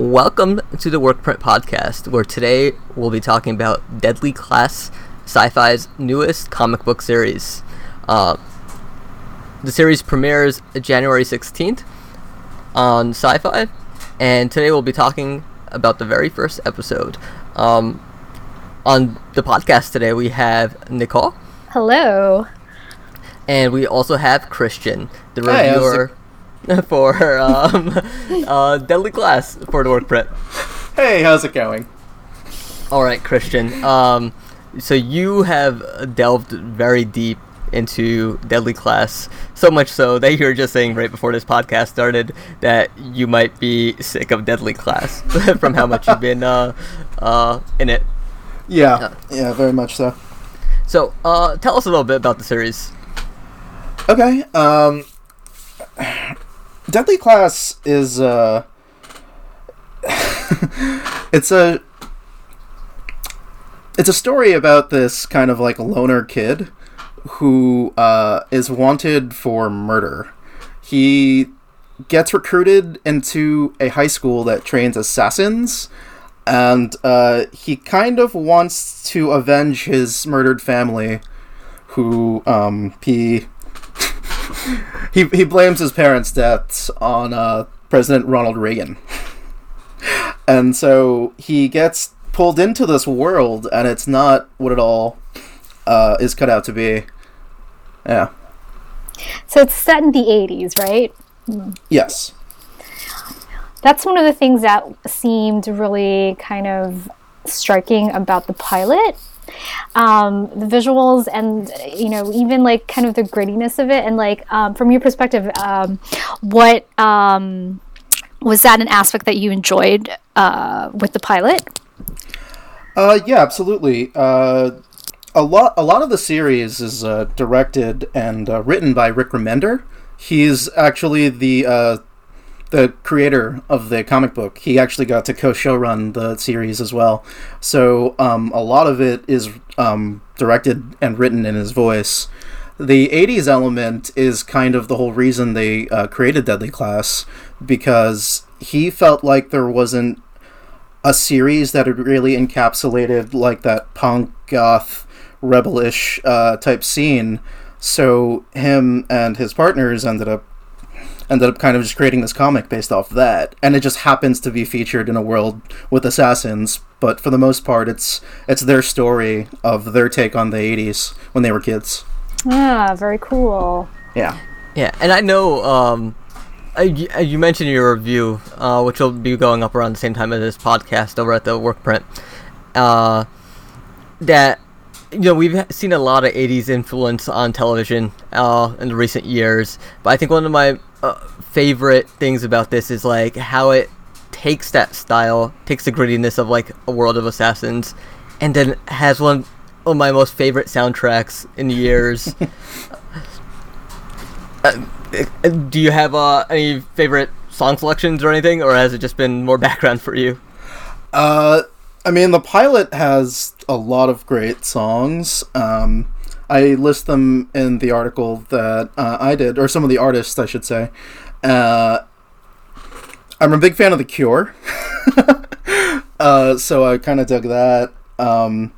Welcome to the Workprint Podcast, where today we'll be talking about Deadly Class, Syfy's newest comic book series. Uh, the series premieres January 16th on Syfy, and today we'll be talking about the very first episode. Um, on the podcast today, we have Nicole, Hello. and we also have Christian, the Hi, reviewer for um, uh, Deadly Class for the Workprint. Hey, how's it going? All right, Christian. Um, so you have delved very deep into Deadly Class, so much so that you were just saying right before this podcast started that you might be sick of Deadly Class from how much you've been uh, uh, in it. Yeah, yeah, very much so. So, uh, tell us a little bit about the series. Okay, um, Deadly Class is uh, it's a it's a story about this kind of like loner kid who uh, is wanted for murder. He gets recruited into a high school that trains assassins, and uh, he kind of wants to avenge his murdered family, who um, he he he blames his parents' deaths on uh, President Ronald Reagan, and so he gets pulled into this world, and it's not what it all uh, is cut out to be. Yeah. So it's set in the 80s, right? Yes. That's one of the things that seemed really kind of striking about the pilot. Um, the visuals and you know even like kind of the grittiness of it and like um, from your perspective um, what um, was that an aspect that you enjoyed uh, with the pilot Uh, yeah, absolutely. Uh, a lot, a lot of the series is uh, directed and uh, written by Rick Remender. He's actually the uh, the creator of the comic book. He actually got to co-showrun the series as well. So um, a lot of it is um, directed and written in his voice. The 80s element is kind of the whole reason they uh, created Deadly Class because he felt like there wasn't a series that had really encapsulated like that punk goth rebelish uh, type scene. So him and his partners ended up ended up kind of just creating this comic based off that, and it just happens to be featured in a world with assassins. But for the most part, it's it's their story of their take on the '80s when they were kids. ah very cool Yeah. Yeah, and I know um, you, uh, you mentioned in your review, uh, which will be going up around the same time as this podcast over at the Workprint, uh, that you know we've seen a lot of '80s influence on television uh, in the recent years. But I think one of my uh, favorite things about this is like how it takes that style, takes the grittiness of like a world of assassins, and then has one of my most favorite soundtracks in years. Uh, uh, do you have uh, any favorite song selections or anything, or has it just been more background for you? Uh, I mean, the pilot has a lot of great songs. Um, I list them in the article that uh, I did, or some of the artists, I should say. Uh, I'm a big fan of The Cure, uh, so I kind of dug that. Um,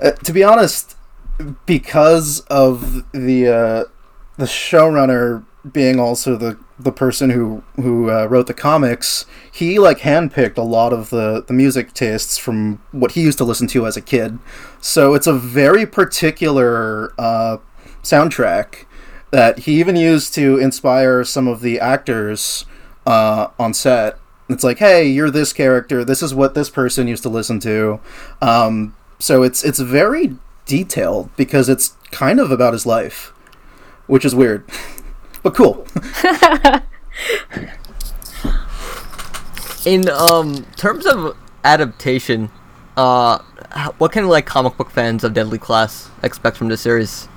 uh, to be honest, because of the uh, the showrunner being also the the person who who uh, wrote the comics, he like handpicked a lot of the the music tastes from what he used to listen to as a kid. So it's a very particular uh, soundtrack that he even used to inspire some of the actors uh, on set. It's like, hey, you're this character. This is what this person used to listen to. Um, so it's it's very detailed because it's kind of about his life, which is weird, but cool. In um terms of adaptation, uh, h- what can like comic book fans of Deadly Class expect from the series?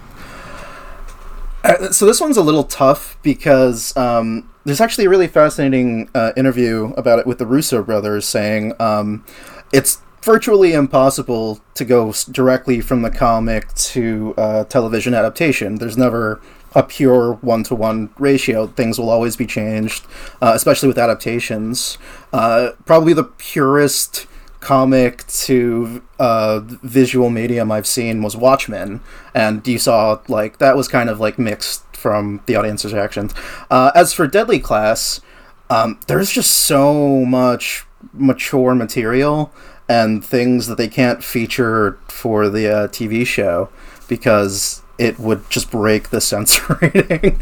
Uh, so this one's a little tough because um, there's actually a really fascinating uh, interview about it with the Russo brothers saying um, it's virtually impossible to go directly from the comic to uh, television adaptation. There's never a pure one to one ratio. Things will always be changed, uh, especially with adaptations. Uh, probably the purest comic to uh, visual medium I've seen was Watchmen, and you saw like that was kind of like mixed from the audience's reactions. Uh, as for Deadly Class, um, there's just so much mature material and things that they can't feature for the uh, TV show because it would just break the censor rating.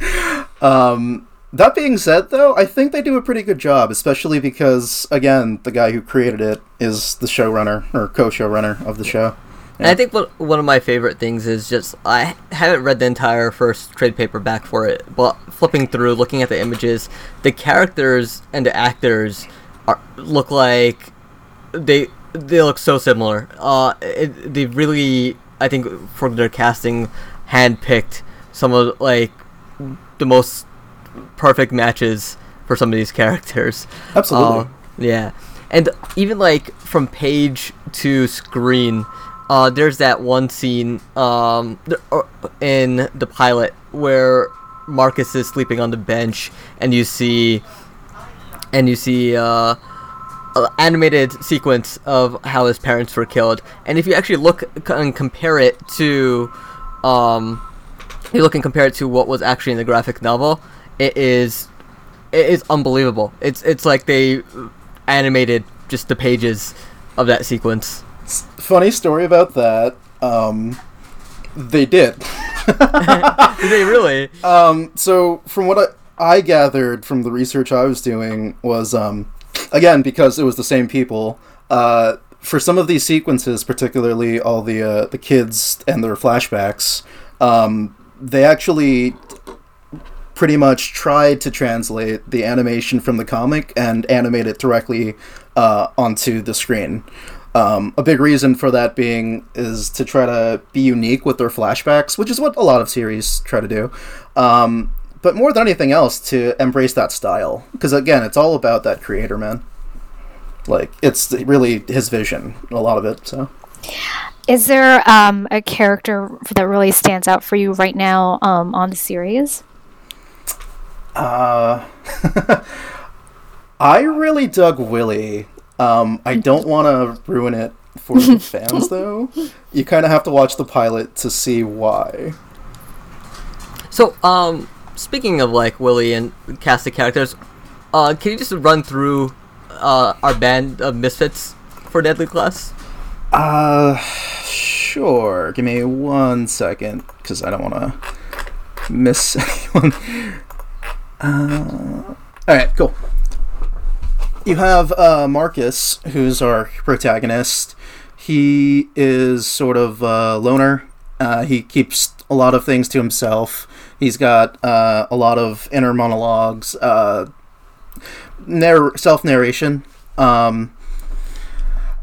um, that being said, though, I think they do a pretty good job, especially because, again, the guy who created it is the showrunner or co-showrunner of the show. And I think what, one of my favorite things is just I haven't read the entire first trade paperback for it, but flipping through, looking at the images, the characters and the actors are look like they they look so similar. Uh, it, they really, I think, for their casting, handpicked some of like the most perfect matches for some of these characters. Absolutely. Uh, yeah, and even like from page to screen, uh, there's that one scene um, uh, in the pilot where Marcus is sleeping on the bench, and you see, and you see. Uh, an animated sequence of how his parents were killed, and if you actually look and compare it to, um, you look and compare it to what was actually in the graphic novel, it is, it is unbelievable. It's it's like they animated just the pages of that sequence. Funny story about that. Um, they did. Did they really? Um, so from what I, I gathered from the research I was doing was um, again because it was the same people. Uh, for some of these sequences, particularly all the uh, the kids and their flashbacks, um, they actually pretty much tried to translate the animation from the comic and animate it directly uh, onto the screen. Um, a big reason for that being is to try to be unique with their flashbacks, which is what a lot of series try to do. Um, but more than anything else, to embrace that style. Because again, it's all about that creator, man. Like, it's really his vision, a lot of it, so. Is there um, a character that really stands out for you right now um, on the series? Uh, I really dug Willie. Um, I don't want to ruin it for the fans, though. You kind of have to watch the pilot to see why. So, um, speaking of like Willie and cast of characters, uh, can you just run through uh, our band of misfits for Deadly Class? Uh, sure. Give me one second, because I don't want to miss anyone. Uh, all right, cool. You have uh, Marcus, who's our protagonist. He is sort of a loner. Uh, he keeps a lot of things to himself. He's got uh, a lot of inner monologues, uh, narr- self narration. Um,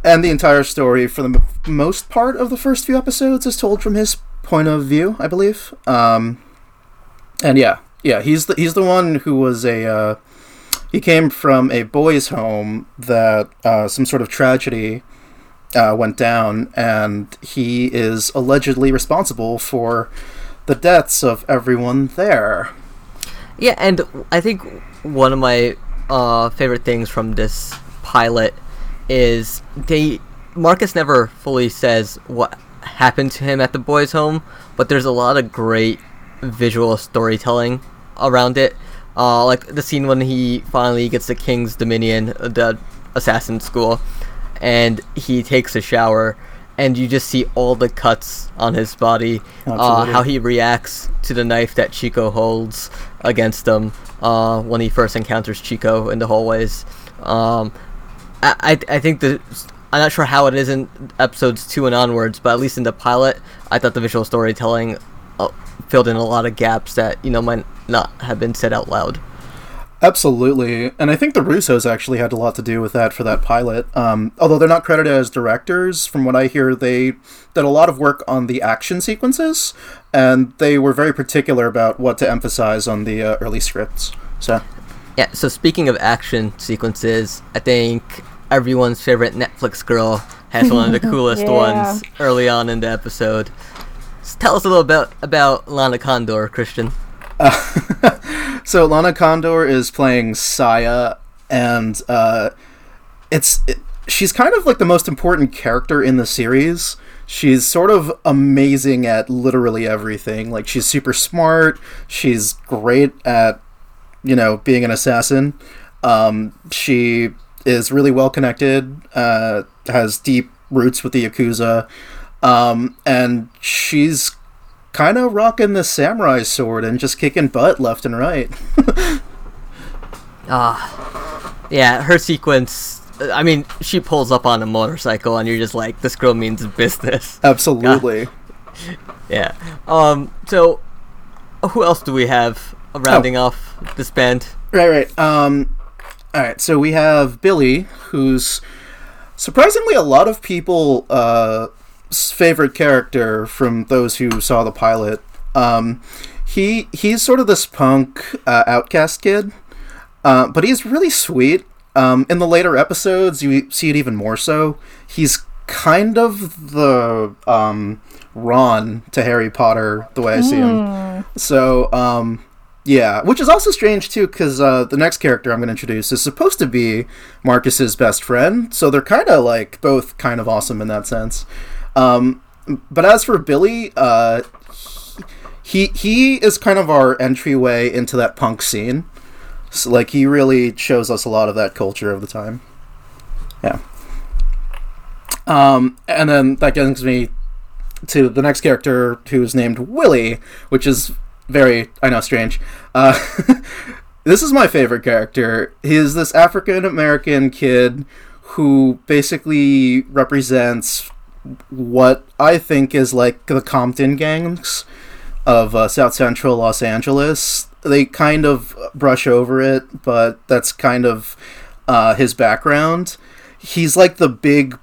and the entire story, for the m- most part of the first few episodes, is told from his point of view, I believe. Um, and yeah, yeah, he's the he's the one who was a uh, he came from a boys' home that uh, some sort of tragedy uh, went down, and he is allegedly responsible for the deaths of everyone there. Yeah, and I think one of my uh, favorite things from this pilot is they Marcus never fully says what happened to him at the boys' home, but there's a lot of great visual storytelling around it. Uh, like the scene when he finally gets the King's Dominion, uh, the assassin school, and he takes a shower, and you just see all the cuts on his body, uh, how he reacts to the knife that Chico holds against him uh, when he first encounters Chico in the hallways. Um, I, I I think the I'm not sure how it is in episodes two and onwards, but at least in the pilot, I thought the visual storytelling uh, filled in a lot of gaps that you know might not have been said out loud. Absolutely, and I think the Russos actually had a lot to do with that for that pilot. Um, although they're not credited as directors, from what I hear, they did a lot of work on the action sequences, and they were very particular about what to emphasize on the uh, early scripts. So, Yeah. So speaking of action sequences, I think everyone's favorite Netflix girl has one of the coolest Yeah. ones early on in the episode. S- Tell us a little bit about Lana Condor, Christian. so Lana Condor is playing Saya, and uh, it's it, she's kind of like the most important character in the series. She's sort of amazing at literally everything. Like she's super smart. She's great at you know being an assassin. Um, she is really well connected. Uh, has deep roots with the yakuza, um, and she's kind of rocking the samurai sword and just kicking butt left and right. Ah, yeah, her sequence. I mean, she pulls up on a motorcycle, and you're just like, this girl means business. Absolutely. Yeah. Um. So, who else do we have rounding off this band? Right, right. Um, all right. So we have Billy, who's surprisingly a lot of people uh, favorite character from those who saw the pilot. Um, he he's sort of this punk uh, outcast kid, uh, but he's really sweet. Um, in the later episodes, you see it even more so. He's kind of the um, Ron to Harry Potter, the way I see him. So, um, yeah, which is also strange too, because uh, the next character I'm going to introduce is supposed to be Marcus's best friend. So they're kind of like both kind of awesome in that sense. Um, but as for Billy, uh, he he is kind of our entryway into that punk scene. So, like he really shows us a lot of that culture of the time. Yeah. Um, and then that gets me to the next character who's named Willie, which is very I know strange. Uh, this is my favorite character. He is this African American kid who basically represents what I think is like the Compton gangs of uh, South Central Los Angeles. They kind of brush over it, but that's kind of uh, his background. He's like the big,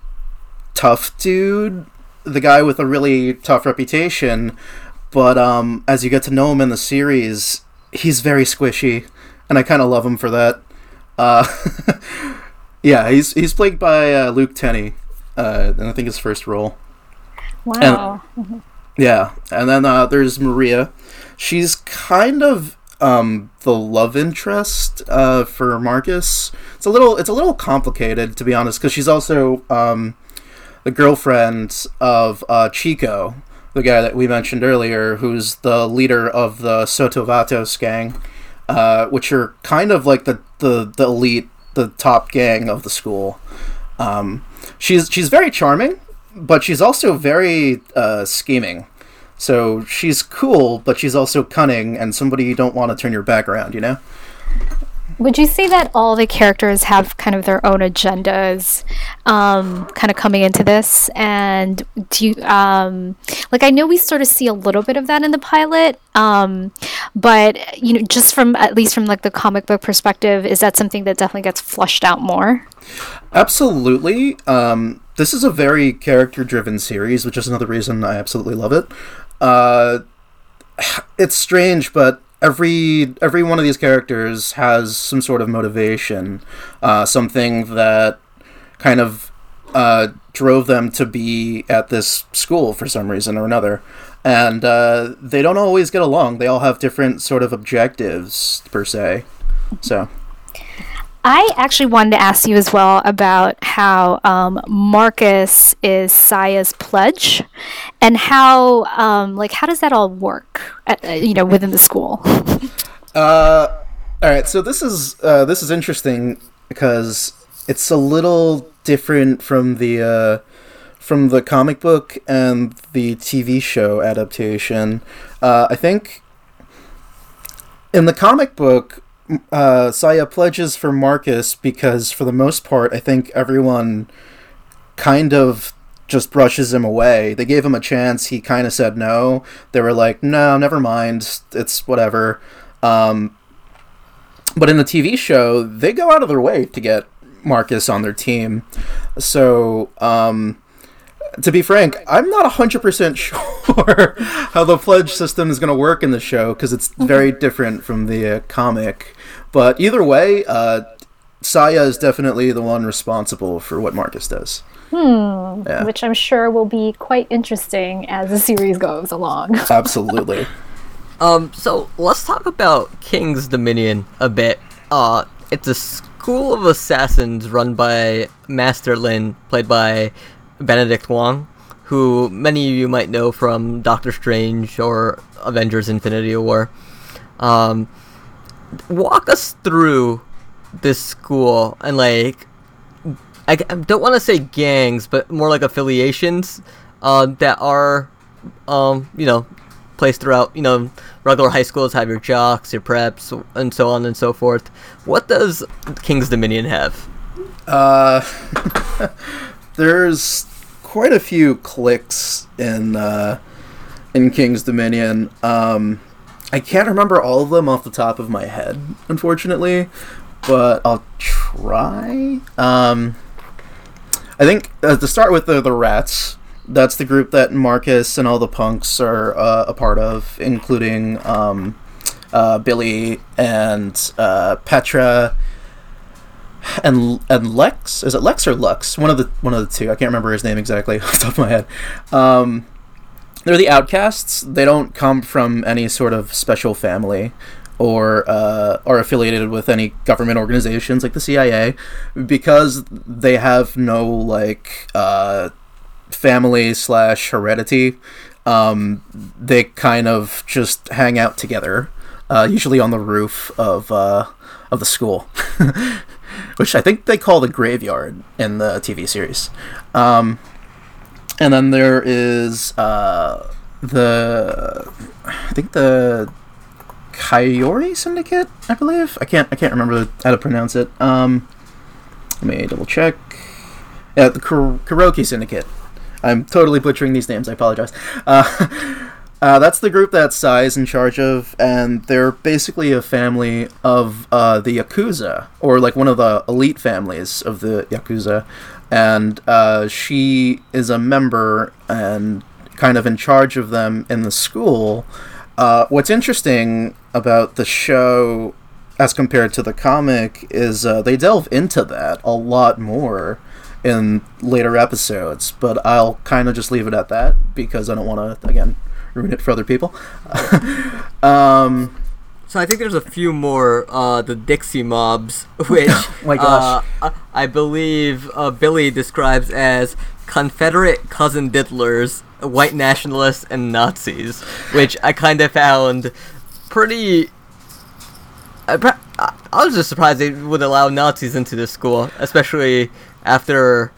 tough dude, the guy with a really tough reputation. But um, as you get to know him in the series, he's very squishy, and I kind of love him for that. Uh, yeah, he's he's played by uh, Luke Tennie, uh, and I think his first role. Wow. Yeah, and then uh, there's Maria. She's kind of um, the love interest uh, for Marcus. It's a little it's a little complicated to be honest, because she's also um, the girlfriend of uh, Chico, the guy that we mentioned earlier, who's the leader of the Soto Vatos gang, uh, which are kind of like the, the, the elite, the top gang of the school. Um, she's she's very charming, but she's also very uh, scheming. So she's cool, but she's also cunning and somebody you don't want to turn your back around, you know? Would you say that all the characters have kind of their own agendas, um, kind of coming into this? And do you, um, like, I know we sort of see a little bit of that in the pilot, um, but, you know, just from, at least from like the comic book perspective, is that something that definitely gets flushed out more? Absolutely. Um, this is a very character driven series, which is another reason I absolutely love it. Uh, it's strange, but every every one of these characters has some sort of motivation, uh, something that kind of uh, drove them to be at this school for some reason or another. And uh, they don't always get along. They all have different sort of objectives per se. So I actually wanted to ask you as well about how um, Marcus is Saya's pledge, and how um, like how does that all work? At, uh, you know, within the school. Uh, all right. So this is uh, this is interesting because it's a little different from the uh, from the comic book and the TV show adaptation. Uh, I think in the comic book, uh, Saya pledges for Marcus because, for the most part, I think everyone kind of just brushes him away. They gave him a chance. He kind of said no. They were like, no, never mind. It's whatever. Um, but in the TV show, they go out of their way to get Marcus on their team. So, um, to be frank, I'm not 100% sure how the pledge system is going to work in the show because it's very different from the uh, comic. But either way, uh, Saya is definitely the one responsible for what Marcus does. Hmm. Yeah. Which I'm sure will be quite interesting as the series goes along. Absolutely. Um, so let's talk about King's Dominion a bit. Uh, it's a school of assassins run by Master Lin, played by Benedict Wong, who many of you might know from Doctor Strange or Avengers: Infinity War. Um, walk us through this school and like I, don't want to say gangs, but more like affiliations uh, that are, um, you know, placed throughout. You know, regular high schools have your jocks, your preps, and so on and so forth. What does King's Dominion have? Uh, there's quite a few cliques in uh, in King's Dominion. Um, I can't remember all of them off the top of my head, unfortunately, but I'll try. Um, I think uh, to start with the the rats. That's the group that Marcus and all the punks are uh, a part of, including um, uh, Billy and uh, Petra and and Lex. Is it Lex or Lux? One of the one of the two. I can't remember his name exactly off the top of my head. Um, they're the outcasts. They don't come from any sort of special family or uh, are affiliated with any government organizations like the CIA because they have no like uh, family slash heredity. Um, they kind of just hang out together, uh, usually on the roof of uh, of the school, which I think they call the graveyard in the TV series. Um, and then there is uh, the I think the Kaiori Syndicate, I believe. I can't I can't remember how to pronounce it. Um, let me double check. Yeah, the Kar- Kuroki Syndicate. I'm totally butchering these names. I apologize. Uh, uh, that's the group that Sai is in charge of, and they're basically a family of uh, the Yakuza, or like one of the elite families of the Yakuza. And uh, she is a member and kind of in charge of them in the school. Uh, what's interesting about the show as compared to the comic is uh, they delve into that a lot more in later episodes, but I'll kind of just leave it at that because I don't want to, again, ruin it for other people. um, So I think there's a few more uh, the Dixie mobs, which my gosh. uh, I I believe uh, Billy describes as Confederate cousin diddlers, white nationalists, and Nazis, which I kind of found pretty. I, I I was just surprised they would allow Nazis into this school, especially after.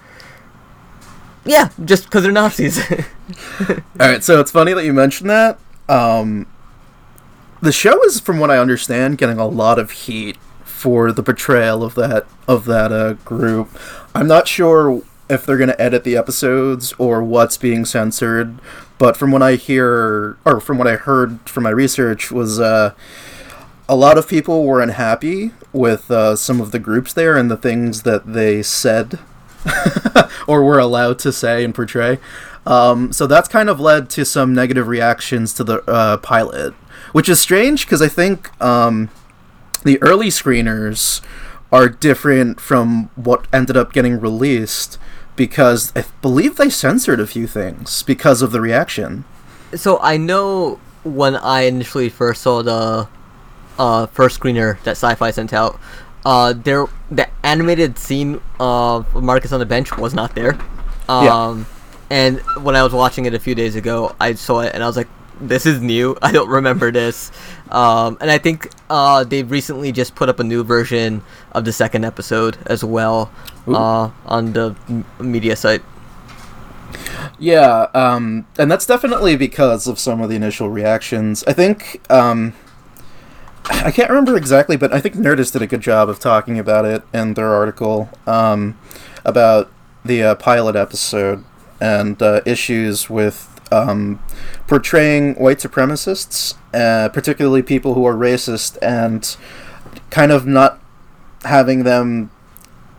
Yeah, just because they're Nazis. All right, so it's funny that you mentioned that. Um, the show is, from what I understand, getting a lot of heat for the portrayal of that of that uh, group. I'm not sure if they're going to edit the episodes or what's being censored, but from what I hear or from what I heard from my research was uh, a lot of people were unhappy with uh, some of the groups there and the things that they said or were allowed to say and portray. Um, so that's kind of led to some negative reactions to the uh, pilot, which is strange because I think um, the early screeners are different from what ended up getting released because I believe they censored a few things because of the reaction. so I know when I initially first saw the uh, first screener that Syfy sent out, uh, there the animated scene of Marcus on the bench was not there. Um, Yeah. And when I was watching it a few days ago, I saw it and I was like, "This is new. I don't remember this." Um, and I think uh, they've recently just put up a new version of the second episode as well uh, on the m- media site. Yeah, um, and that's definitely because of some of the initial reactions. I think um, I can't remember exactly, but I think Nerdist did a good job of talking about it in their article um, about the uh, pilot episode and uh, issues with um, portraying white supremacists, uh, particularly people who are racist, and kind of not having them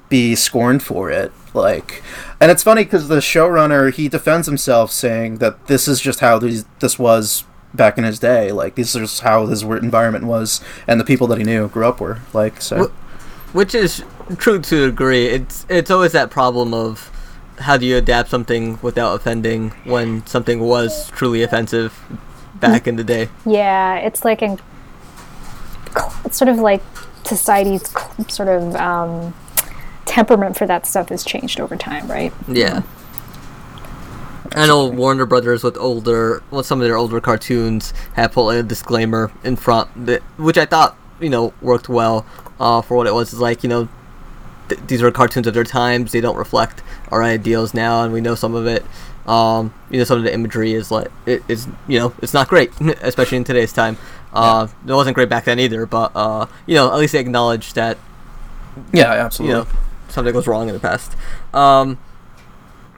be scorned for it. Like, and it's funny because the showrunner he defends himself saying that this is just how these this was back in his day. Like, this is how his environment was, and the people that he knew grew up were like. So, Which is true to a degree. It's it's always that problem of how do you adapt something without offending when something was truly offensive back in the day. Yeah, it's like in, it's sort of like society's sort of um, temperament for that stuff has changed over time, right? Yeah. I know Warner Brothers with older, well, some of their older cartoons have put a disclaimer in front, that, which I thought you know worked well uh, for what it was. Is like you know th- these are cartoons of their times; they don't reflect our ideals now, and we know some of it. Um, you know, some of the imagery is like it, it's you know it's not great, especially in today's time. Uh, It wasn't great back then either, but uh, you know at least they acknowledge that Yeah, absolutely. you know something goes wrong in the past. Um,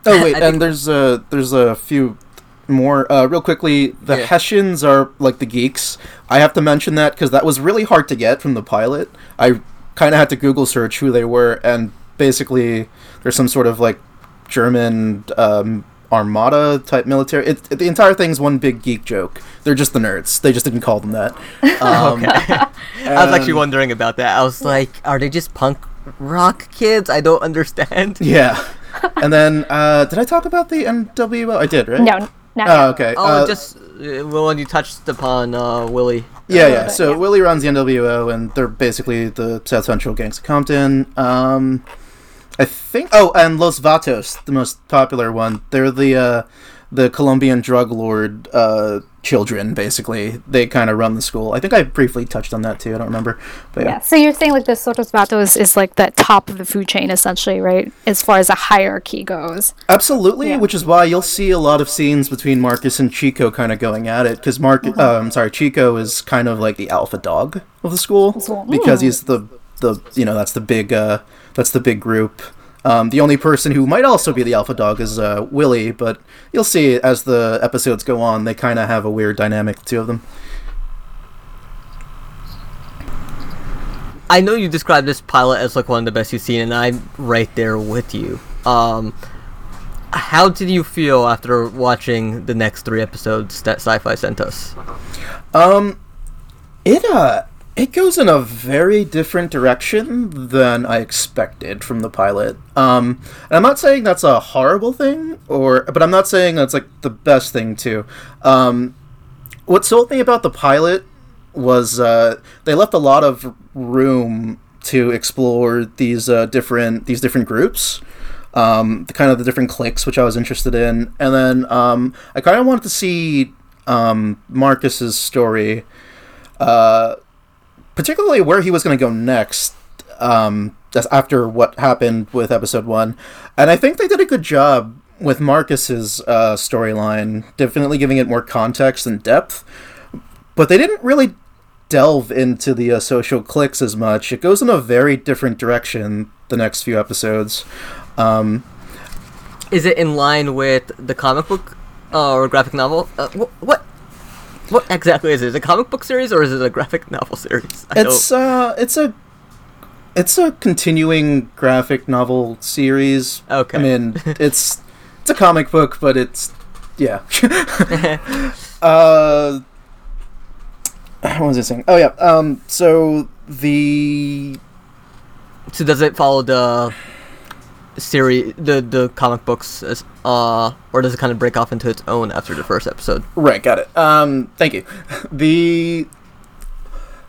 Oh wait, and there's a there's a few more. Uh, real quickly, the Yeah. Hessians are like the geeks. I have to mention that because that was really hard to get from the pilot. I kind of had to Google search who they were, and basically, there's some sort of like German um, armada type military. It, it- the entire thing's one big geek joke. They're just the nerds. They just didn't call them that. Um, I was actually wondering about that. I was like, are they just punk rock kids? I don't understand. Yeah. and then, uh, did I talk about the NWO? I did, right? No, not Oh, okay. Oh, uh, just uh, well, when you touched upon uh, Willie. Yeah, yeah. bit, So yeah. Willie runs the NWO, and they're basically the South Central gangs of Compton. Um, I think. Oh, and Los Vatos, the most popular one. They're the uh, the Colombian drug lord uh, children. Basically, they kind of run the school. I think I briefly touched on that too. I don't remember, but yeah. Yeah. So you're saying like the Sotos Vatos is like the top of the food chain essentially, right? As far as a hierarchy goes. Absolutely, Yeah. which is why you'll see a lot of scenes between Marcus and Chico kind of going at it because Mark, uh, I'm sorry, Chico is kind of like the alpha dog of the school because he's the the you know that's the big uh, that's the big group. Um, the only person who might also be the alpha dog is uh, Willie, but you'll see as the episodes go on, they kind of have a weird dynamic, the two of them. I know you described this pilot as like one of the best you've seen, and I'm right there with you. Um, how did you feel after watching the next three episodes that Syfy sent us? Um, it uh, it goes in a very different direction than I expected from the pilot. Um, and I'm not saying that's a horrible thing, or but I'm not saying that's like the best thing too. Um, what sold me about the pilot was uh, they left a lot of room to explore these uh, different these different groups um, the kind of the different cliques which I was interested in, and then um, I kind of wanted to see um, Marcus's story, uh, particularly where he was going to go next. Um, after what happened with episode one, and I think they did a good job with Marcus's uh, storyline, definitely giving it more context and depth. But they didn't really delve into the uh, social cliques as much. It goes in a very different direction the next few episodes. Um, Is it in line with the comic book uh, or graphic novel? Uh, wh- what? What exactly is it? Is it a comic book series or is it a graphic novel series? I it's uh, it's a it's a continuing graphic novel series. Okay. I mean, it's it's a comic book, but it's yeah. uh, what was I saying? Oh yeah. Um. So the So does it follow the series, the the comic books, as, uh, or does it kind of break off into its own after the first episode? Right, got it. Um, thank you. The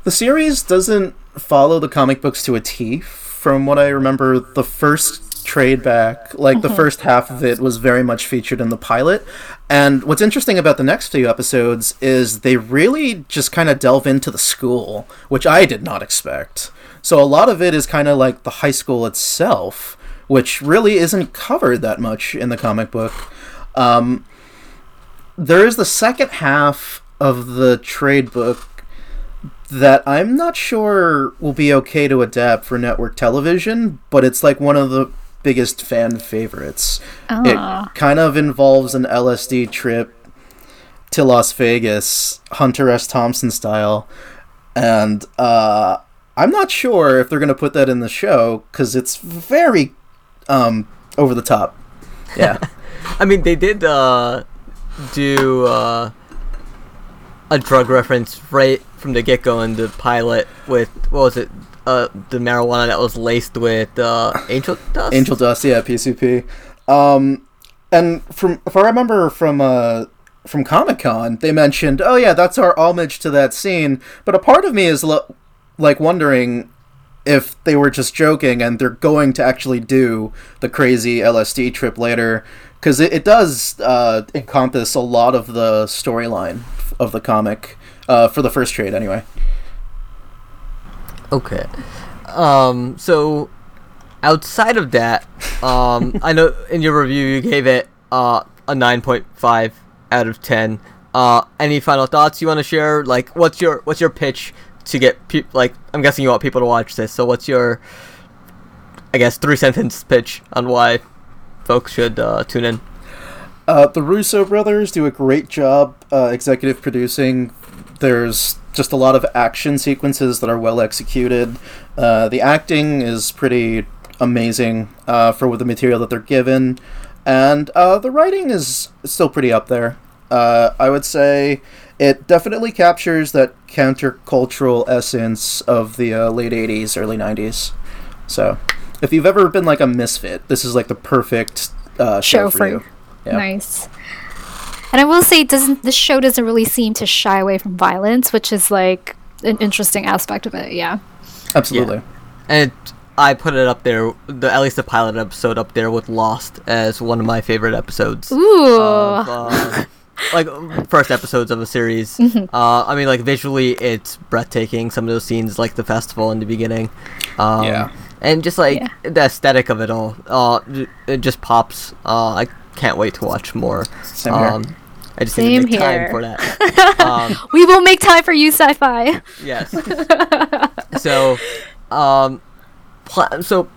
the series doesn't follow the comic books to a T. From what I remember, the first trade back, like the first half of it, was very much featured in the pilot. And what's interesting about the next few episodes is they really just kind of delve into the school, which I did not expect. So a lot of it is kind of like the high school itself, which really isn't covered that much in the comic book. Um, there is the second half of the trade book that I'm not sure will be okay to adapt for network television, but it's like one of the biggest fan favorites. Ah. It kind of involves an LSD trip to Las Vegas, Hunter S. Thompson style, and uh, I'm not sure if they're going to put that in the show because it's very um, over the top. Yeah. I mean, they did uh, do uh, a drug reference right from the get go in the pilot with what was it? Uh, the marijuana that was laced with uh, angel dust. Angel Dust, yeah, PCP. Um, and from if I remember from uh, from Comic Con, they mentioned, "Oh yeah, that's our homage to that scene." But a part of me is lo- like wondering if they were just joking and they're going to actually do the crazy LSD trip later, because it, it does uh, encompass a lot of the storyline of the comic uh, for the first trade, anyway. Okay. Um, so outside of that, um, I know in your review you gave it uh, a 9.5 out of 10. Uh, any final thoughts you want to share? Like, what's your what's your pitch to get people? Like, I'm guessing you want people to watch this. So, what's your, I guess, three sentence pitch on why folks should uh, tune in? Uh, the Russo brothers do a great job uh, executive producing. There's just a lot of action sequences that are well executed. Uh, the acting is pretty amazing uh, for the material that they're given, and uh, the writing is still pretty up there. Uh, I would say it definitely captures that countercultural essence of the late 80s, early 90s. So, if you've ever been like a misfit, this is like the perfect show, show, for, for you. Yeah. Nice. And I will say, doesn't this show doesn't really seem to shy away from violence, which is like an interesting aspect of it. Yeah. Absolutely. Yeah. And I put it up there, the at least the pilot episode up there with Lost as one of my favorite episodes. Ooh. Of, uh, like first episodes of a series. Mm-hmm. Uh, I mean, like visually, it's breathtaking. Some of those scenes, like the festival in the beginning. Um, yeah. And just like yeah. the aesthetic of it all, uh, it just pops. Uh, I can't wait to watch more. Same um, here. I just Same need to make here. time for that. um, we will make time for you, Syfy. Yes. so, um, pl- so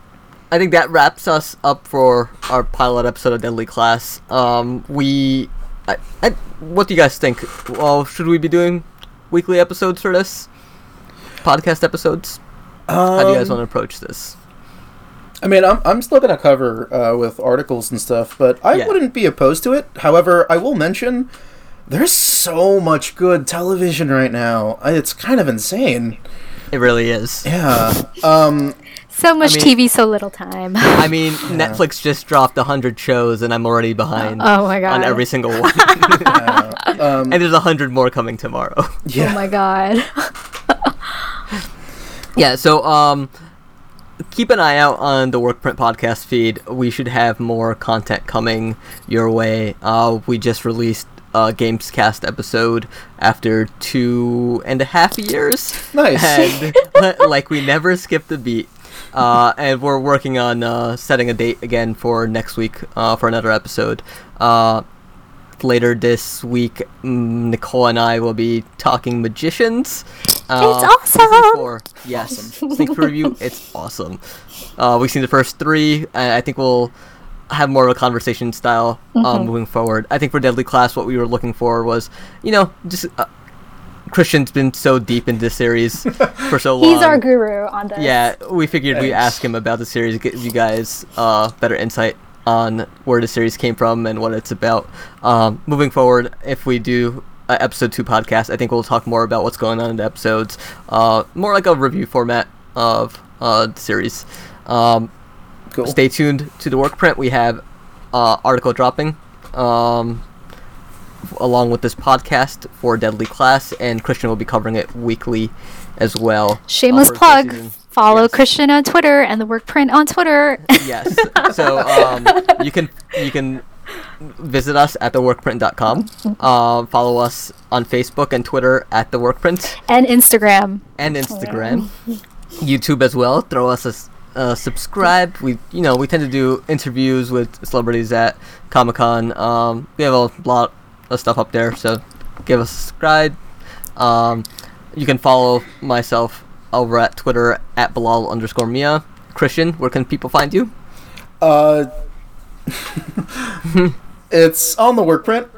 I think that wraps us up for our pilot episode of Deadly Class. Um, we, I, I, what do you guys think? Well, should we be doing weekly episodes for this? Podcast episodes? Um, How do you guys um, want to approach this? I mean, I'm, I'm still going to cover uh, with articles and stuff, but I yeah. wouldn't be opposed to it. However, I will mention there's so much good television right now. It's kind of insane. It really is. Yeah. Um, so much I mean, TV, so little time. I mean, yeah. Netflix just dropped hundred shows, and I'm already behind. Oh my god! On every single one. yeah. um, and there's hundred more coming tomorrow. Yeah. Oh my god. yeah. So, um, keep an eye out on the Workprint podcast feed. We should have more content coming your way. Uh, we just released a Gamescast episode after two and a half years. Nice. And like we never skipped a beat. Uh, and we're working on uh, setting a date again for next week uh, for another episode. Uh, later this week, mm, Nicole and I will be talking magicians. Uh, it's awesome. Yes, awesome. sneak preview. It's awesome. Uh, we've seen the first three, and I think we'll have more of a conversation style uh, mm-hmm. moving forward. I think for Deadly Class, what we were looking for was, you know, just uh, Christian's been so deep in this series for so long. He's our guru on this. Yeah, we figured we'd ask him about the series, give you guys uh, better insight on where the series came from and what it's about. Um, moving forward, if we do uh, episode two podcast, I think we'll talk more about what's going on in the episodes, uh, more like a review format of uh, the series. Um, cool. Stay tuned to the work print. We have uh, article dropping. Um, along with this podcast for Deadly Class, and Christian will be covering it weekly as well. Shameless plug. Follow yes. Christian on Twitter and the work print on Twitter. yes. So um, you can you can visit us at theworkprint.com. Uh, follow us on Facebook and Twitter at the Workprint and Instagram and Instagram, YouTube as well. Throw us a uh, subscribe. We you know we tend to do interviews with celebrities at Comic Con. Um, we have a lot of stuff up there, so give us a subscribe. Um, you can follow myself over at Twitter at Bilal underscore Mia. Christian, where can people find you? Uh, it's on the work print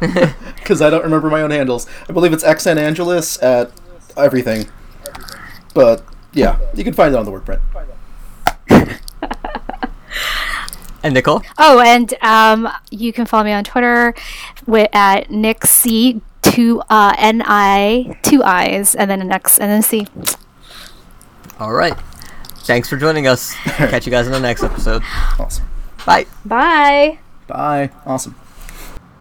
because I don't remember my own handles. I believe it's XN Angelus at everything, but yeah, you can find it on the work print. And Nicole. Oh, and um, you can follow me on Twitter with, at Nick C two uh, N I two I's and then an X and then a C. All right. Thanks for joining us. Catch you guys in the next episode. Awesome. Bye. Bye. Bye. Awesome.